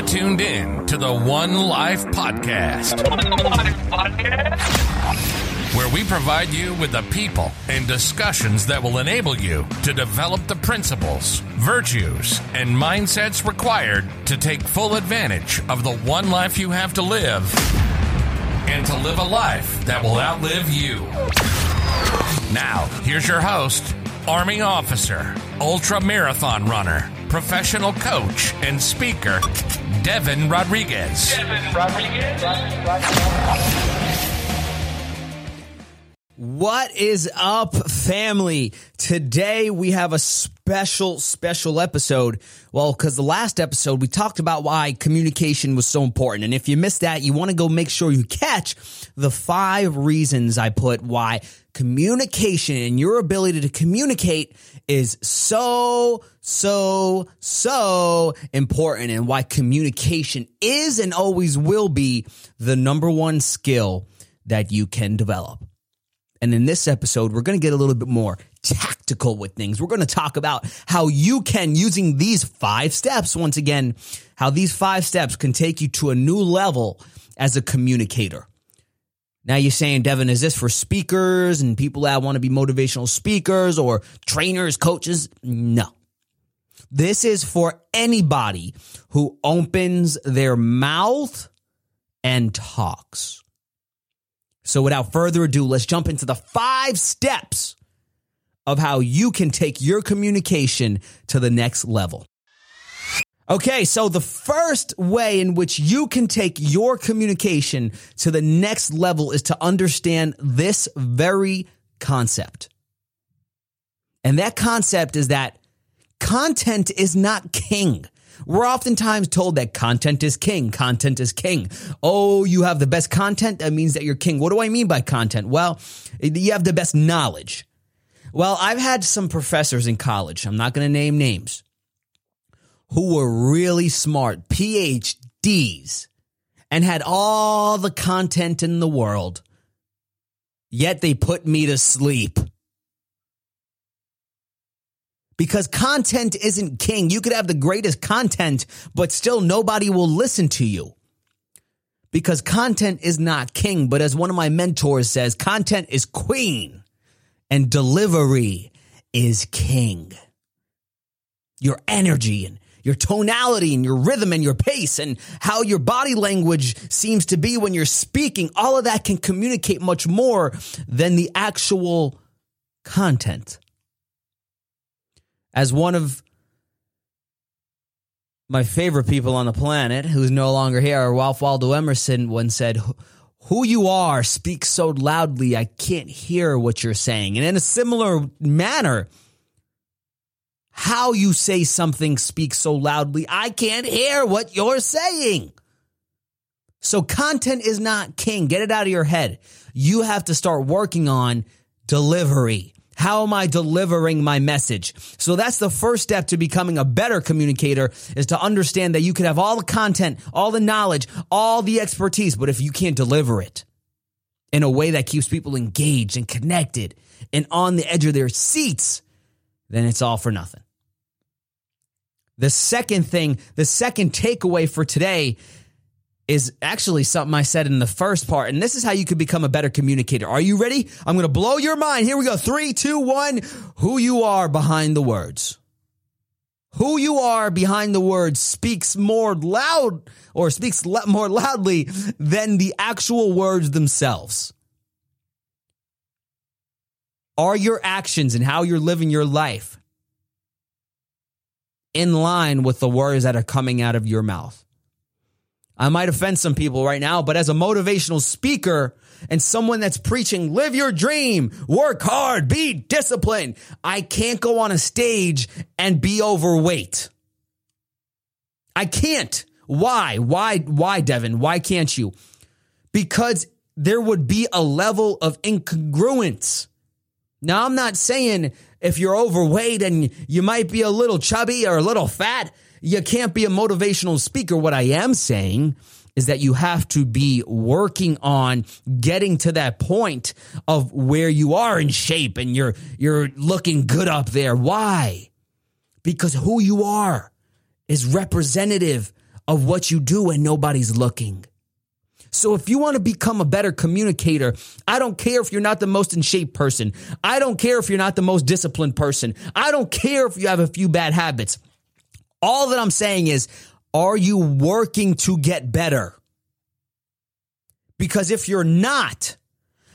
You're tuned in to the One Life Podcast, where we provide you with the people and discussions that will enable you to develop the principles, virtues, and mindsets required to take full advantage of the one life you have to live and to live a life that will outlive you. Now, here's your host, Army officer, ultra marathon runner, professional coach, and speaker, Deven Rodriguez. Deven Rodriguez. What is up, family? Today we have a special, special episode. Well, because the last episode we talked about why communication was so important. And if you missed that, you want to go make sure you catch the five reasons I put why communication and your ability to communicate is so, so, so important and why communication is and always will be the number one skill that you can develop. And in this episode, we're going to get a little bit more tactical with things. We're going to talk about how you can, using these five steps, once again, how these five steps can take you to a new level as a communicator. Now you're saying, Deven, is this for speakers and people that want to be motivational speakers or trainers, coaches? No. This is for anybody who opens their mouth and talks. So without further ado, let's jump into the five steps of how you can take your communication to the next level. Okay, so the first way in which you can take your communication to the next level is to understand this very concept. And that concept is that content is not king. We're oftentimes told that content is king. Content is king. Oh, you have the best content. That means that you're king. What do I mean by content? Well, you have the best knowledge. Well, I've had some professors in college. I'm not going to name names who were really smart, PhDs, and had all the content in the world, yet they put me to sleep. Because content isn't king. You could have the greatest content, but still nobody will listen to you. Because content is not king, but as one of my mentors says, content is queen and delivery is king. Your energy and your tonality and your rhythm and your pace and how your body language seems to be when you're speaking, all of that can communicate much more than the actual content. As one of my favorite people on the planet, who's no longer here, Ralph Waldo Emerson, once said, Who you are speaks so loudly, I can't hear what you're saying. And in a similar manner, how you say something speaks so loudly, I can't hear what you're saying. So content is not king. Get it out of your head. You have to start working on delivery. How am I delivering my message? So that's the first step to becoming a better communicator is to understand that you can have all the content, all the knowledge, all the expertise, but if you can't deliver it in a way that keeps people engaged and connected and on the edge of their seats, then it's all for nothing. The second thing, the second takeaway for today is actually something I said in the first part. And this is how you could become a better communicator. Are you ready? I'm going to blow your mind. Here we go. Three, two, one. Who you are behind the words. Who you are behind the words speaks more loud or speaks more loudly than the actual words themselves. Are your actions and how you're living your life in line with the words that are coming out of your mouth. I might offend some people right now, but as a motivational speaker and someone that's preaching, live your dream, work hard, be disciplined, I can't go on a stage and be overweight. I can't. Why? Why? Why, Deven? Why can't you? Because there would be a level of incongruence. Now, I'm not saying if you're overweight and you might be a little chubby or a little fat, you can't be a motivational speaker. What I am saying is that you have to be working on getting to that point of where you are in shape and you're you're looking good up there. Why? Because who you are is representative of what you do and nobody's looking. So if you want to become a better communicator, I don't care if you're not the most in shape person. I don't care if you're not the most disciplined person. I don't care if you have a few bad habits. All that I'm saying is, are you working to get better? Because if you're not,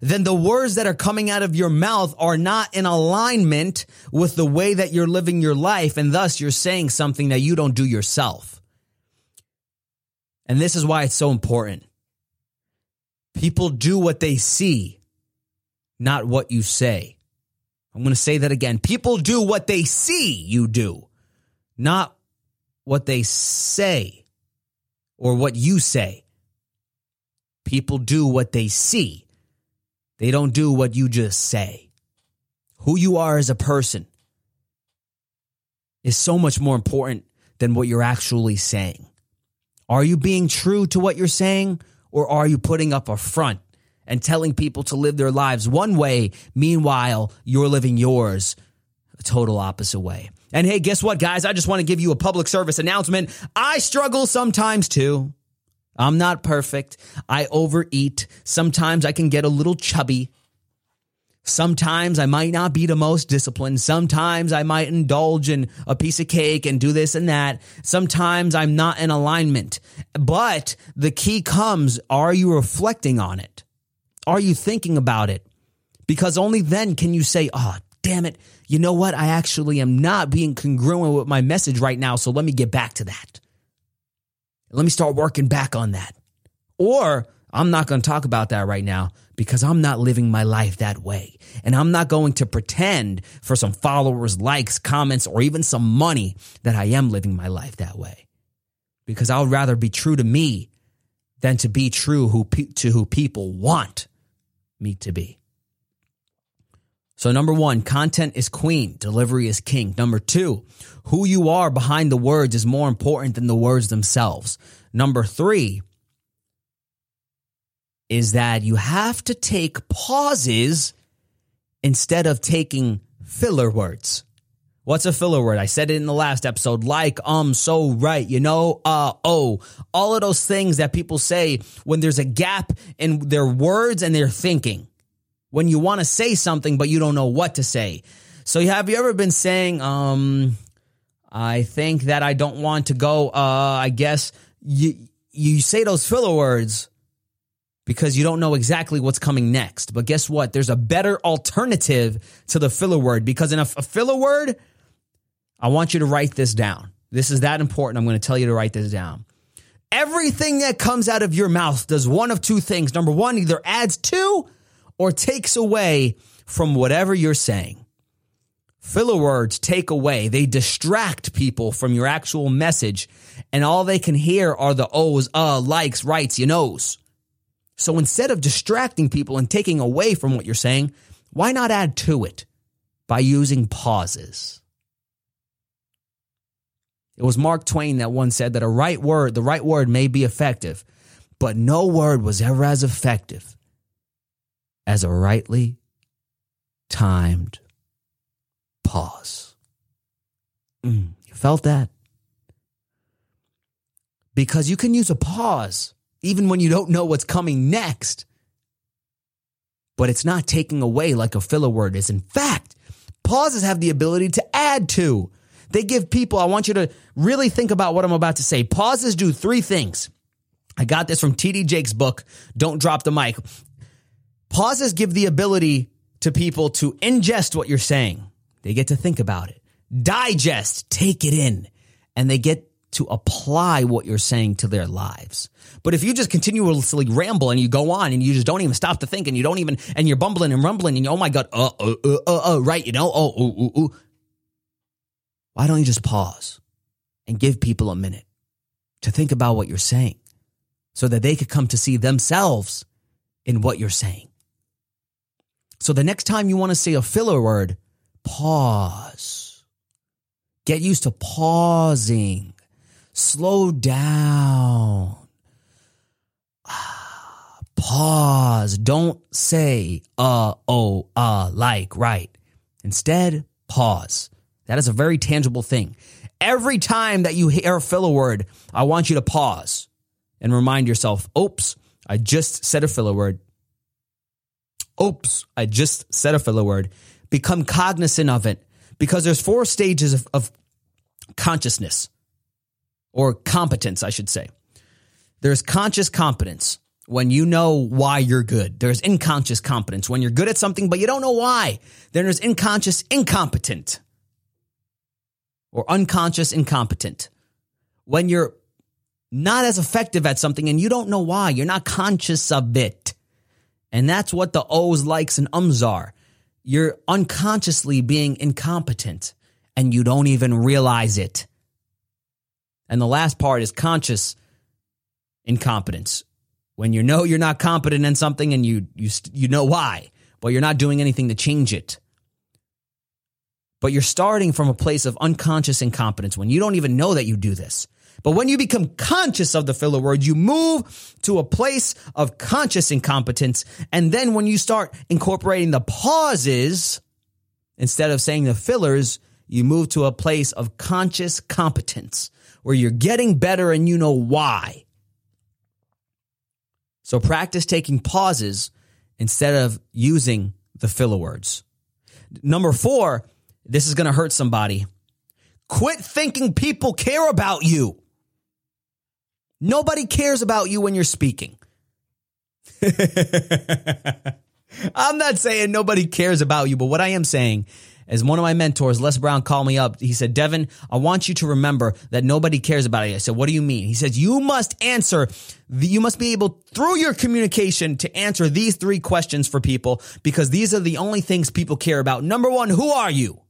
then the words that are coming out of your mouth are not in alignment with the way that you're living your life. And thus you're saying something that you don't do yourself. And this is why it's so important. People do what they see, not what you say. I'm going to say that again. People do what they see you do, not what they say or what you say. People do what they see they don't do what you just say. Who you are as a person is so much more important than what you're actually saying. Are you being true to what you're saying or are you putting up a front and telling people to live their lives one way, meanwhile, you're living yours a total opposite way? And hey, guess what, guys? I just want to give you a public service announcement. I struggle sometimes too. I'm not perfect. I overeat. Sometimes I can get a little chubby. Sometimes I might not be the most disciplined. Sometimes I might indulge in a piece of cake and do this and that. Sometimes I'm not in alignment. But the key comes are you reflecting on it? Are you thinking about it? Because only then can you say, oh, damn it. You know what? I actually am not being congruent with my message right now. So let me get back to that. Let me start working back on that. Or I'm not going to talk about that right now because I'm not living my life that way. And I'm not going to pretend for some followers, likes, comments, or even some money that I am living my life that way. Because I would rather be true to me than to be true who, to who people want me to be. So, number one, content is queen, delivery is king. Number two, who you are behind the words is more important than the words themselves. Number three is that you have to take pauses instead of taking filler words. What's a filler word? I said it in the last episode, like, um, so, right, you know, uh, oh, all of those things that people say when there's a gap in their words and their thinking when you want to say something but you don't know what to say. So have you ever been saying, um, I think that I don't want to go, uh, I guess you, you say those filler words because you don't know exactly what's coming next. But guess what? There's a better alternative to the filler word because in a, a filler word, I want you to write this down. This is that important. I'm going to tell you to write this down. Everything that comes out of your mouth does one of two things. Number one, either adds to or takes away from whatever you're saying. Filler words take away, they distract people from your actual message, and all they can hear are the O's, uh, likes, rights, you knows. So instead of distracting people and taking away from what you're saying, why not add to it by using pauses? It was Mark Twain that once said that a right word, the right word may be effective, but no word was ever as effective as a rightly timed pause. Mm, you felt that? Because you can use a pause even when you don't know what's coming next. But it's not taking away like a filler word is. In fact, pauses have the ability to add to. They give people, I want you to really think about what I'm about to say. Pauses do three things. I got this from TD Jakes' book, Don't Drop the Mic. Pauses give the ability to people to ingest what you're saying. They get to think about it, digest, take it in, and they get to apply what you're saying to their lives. But if you just continuously ramble and you go on and you just don't even stop to think and you don't even, and you're bumbling and rumbling and you, oh my God, uh, uh, uh, uh, uh right, you know, oh, ooh, ooh, ooh. Why don't you just pause and give people a minute to think about what you're saying so that they could come to see themselves in what you're saying? So the next time you want to say a filler word, pause. Get used to pausing. Slow down. Pause. Don't say uh, oh, uh, like, right. Instead, pause. That is a very tangible thing. every time that you hear a filler word, I want you to pause and remind yourself, oops, I just said a filler word. Oops, I just said a filler word. Become cognizant of it because there's four stages of, of consciousness or competence, I should say. There's conscious competence when you know why you're good. There's unconscious competence when you're good at something, but you don't know why. Then there's unconscious incompetent or unconscious incompetent. When you're not as effective at something and you don't know why, you're not conscious of it. And that's what the O's, likes, and ums are. You're unconsciously being incompetent and you don't even realize it. And the last part is conscious incompetence. When you know you're not competent in something and you you you know why, but you're not doing anything to change it. But you're starting from a place of unconscious incompetence when you don't even know that you do this. But when you become conscious of the filler word, you move to a place of conscious incompetence. And then when you start incorporating the pauses, instead of saying the fillers, you move to a place of conscious competence where you're getting better and you know why. So practice taking pauses instead of using the filler words. Number four, this is going to hurt somebody. Quit thinking people care about you. Nobody cares about you when you're speaking. I'm not saying nobody cares about you, but what I am saying as one of my mentors, Les Brown, called me up. He said, Deven, I want you to remember that nobody cares about you. I said, What do you mean? He says, You must answer, you must be able through your communication to answer these three questions for people because these are the only things people care about. Number one, who are you?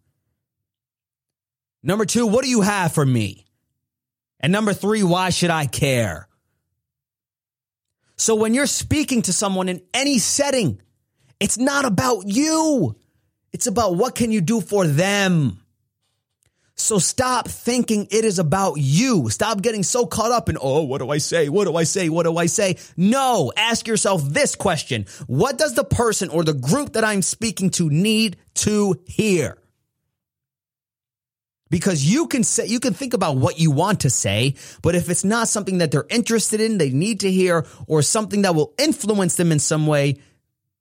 Number two, what do you have for me? And number three, why should I care? So when you're speaking to someone in any setting, it's not about you. It's about what can you do for them. So stop thinking it is about you. Stop getting so caught up in, oh, what do I say? What do I say? What do I say? No, ask yourself this question. What does the person or the group that I'm speaking to need to hear? Because you can say, you can think about what you want to say, but if it's not something that they're interested in, they need to hear, or something that will influence them in some way,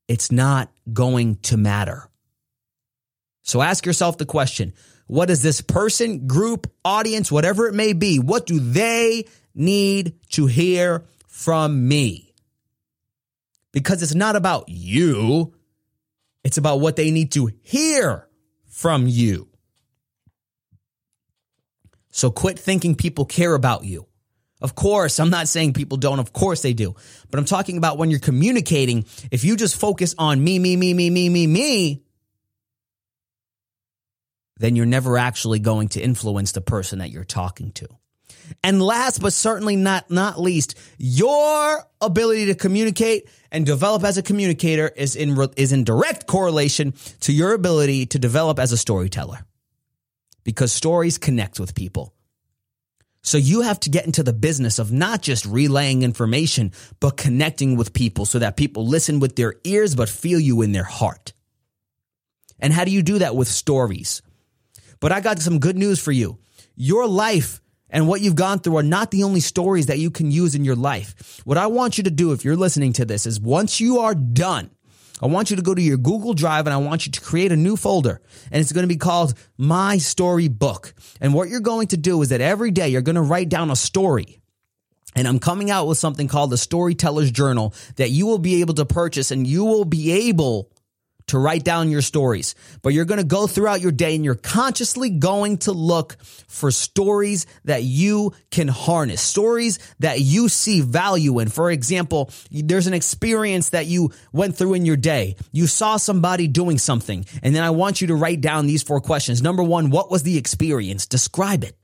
it's not going to matter. So ask yourself the question what does this person, group, audience, whatever it may be, what do they need to hear from me? Because it's not about you, it's about what they need to hear from you. So quit thinking people care about you. Of course, I'm not saying people don't. Of course they do. But I'm talking about when you're communicating, if you just focus on me, me, me, me, me, me, me, then you're never actually going to influence the person that you're talking to. And last but certainly not not least, your ability to communicate and develop as a communicator is in is in direct correlation to your ability to develop as a storyteller. Because stories connect with people. So you have to get into the business of not just relaying information, but connecting with people so that people listen with their ears but feel you in their heart. And how do you do that with stories? But I got some good news for you. Your life and what you've gone through are not the only stories that you can use in your life. What I want you to do if you're listening to this is once you are done, I want you to go to your Google Drive and I want you to create a new folder and it's going to be called My Story Book. And what you're going to do is that every day you're going to write down a story. And I'm coming out with something called the Storyteller's Journal that you will be able to purchase and you will be able to write down your stories, but you're going to go throughout your day and you're consciously going to look for stories that you can harness, stories that you see value in. For example, there's an experience that you went through in your day. You saw somebody doing something, and then I want you to write down these four questions. Number one, what was the experience? Describe it.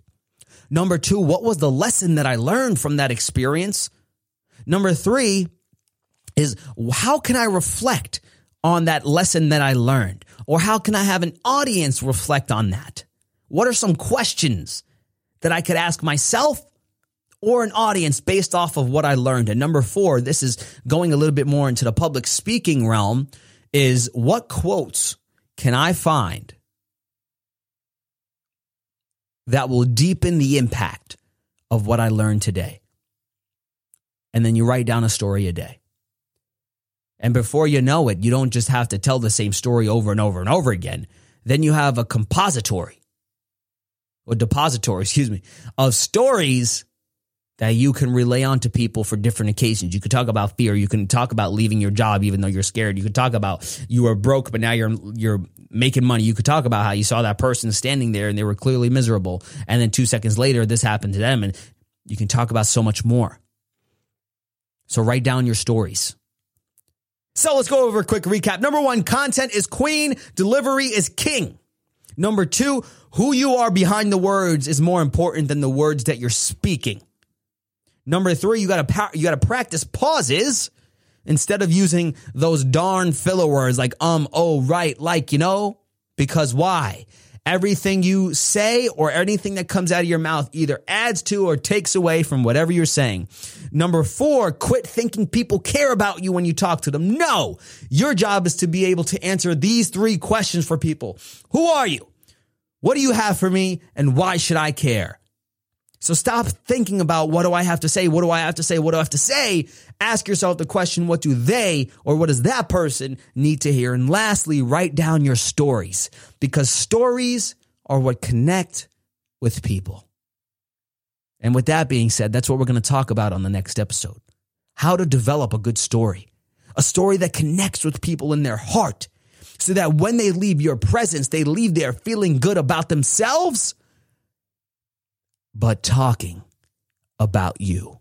Number two, what was the lesson that I learned from that experience? Number three is how can I reflect on that lesson that I learned? Or how can I have an audience reflect on that? What are some questions that I could ask myself or an audience based off of what I learned? And number four, this is going a little bit more into the public speaking realm, is what quotes can I find that will deepen the impact of what I learned today. And then you write down a story a day. And before you know it, you don't just have to tell the same story over and over and over again. Then you have a compository or depository, excuse me, of stories that you can relay on to people for different occasions. You could talk about fear. You can talk about leaving your job even though you're scared. You could talk about you were broke, but now you're you're making money. You could talk about how you saw that person standing there and they were clearly miserable. And then two seconds later, this happened to them. And you can talk about so much more. So write down your stories. So let's go over a quick recap. Number one, content is queen, delivery is king. Number two, who you are behind the words is more important than the words that you're speaking. Number three, you gotta, you gotta practice pauses instead of using those darn filler words like um, oh, right, like, you know, because why? Everything you say or anything that comes out of your mouth either adds to or takes away from whatever you're saying. Number four, quit thinking people care about you when you talk to them. No, your job is to be able to answer these three questions for people. Who are you? What do you have for me? And why should I care? So stop thinking about what do I have to say? What do I have to say? What do I have to say? Ask yourself the question, what do they or what does that person need to hear? And lastly, write down your stories because stories are what connect with people. And with that being said, that's what we're going to talk about on the next episode. How to develop a good story, a story that connects with people in their heart so that when they leave your presence, they leave there feeling good about themselves but talking about you.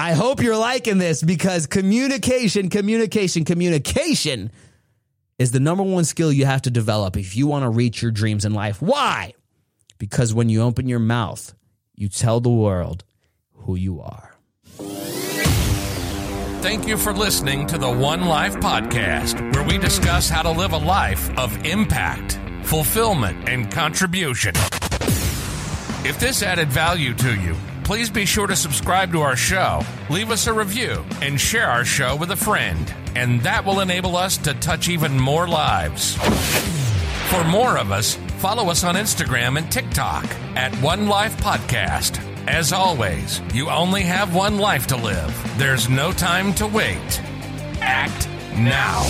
I hope you're liking this because communication, communication, communication is the number one skill you have to develop if you want to reach your dreams in life. Why? Because when you open your mouth, you tell the world who you are. Thank you for listening to the One Life Podcast, where we discuss how to live a life of impact, fulfillment, and contribution. If this added value to you, please be sure to subscribe to our show, leave us a review, and share our show with a friend. And that will enable us to touch even more lives. For more of us, follow us on Instagram and TikTok at One Life Podcast. As always, you only have one life to live. There's no time to wait. Act now.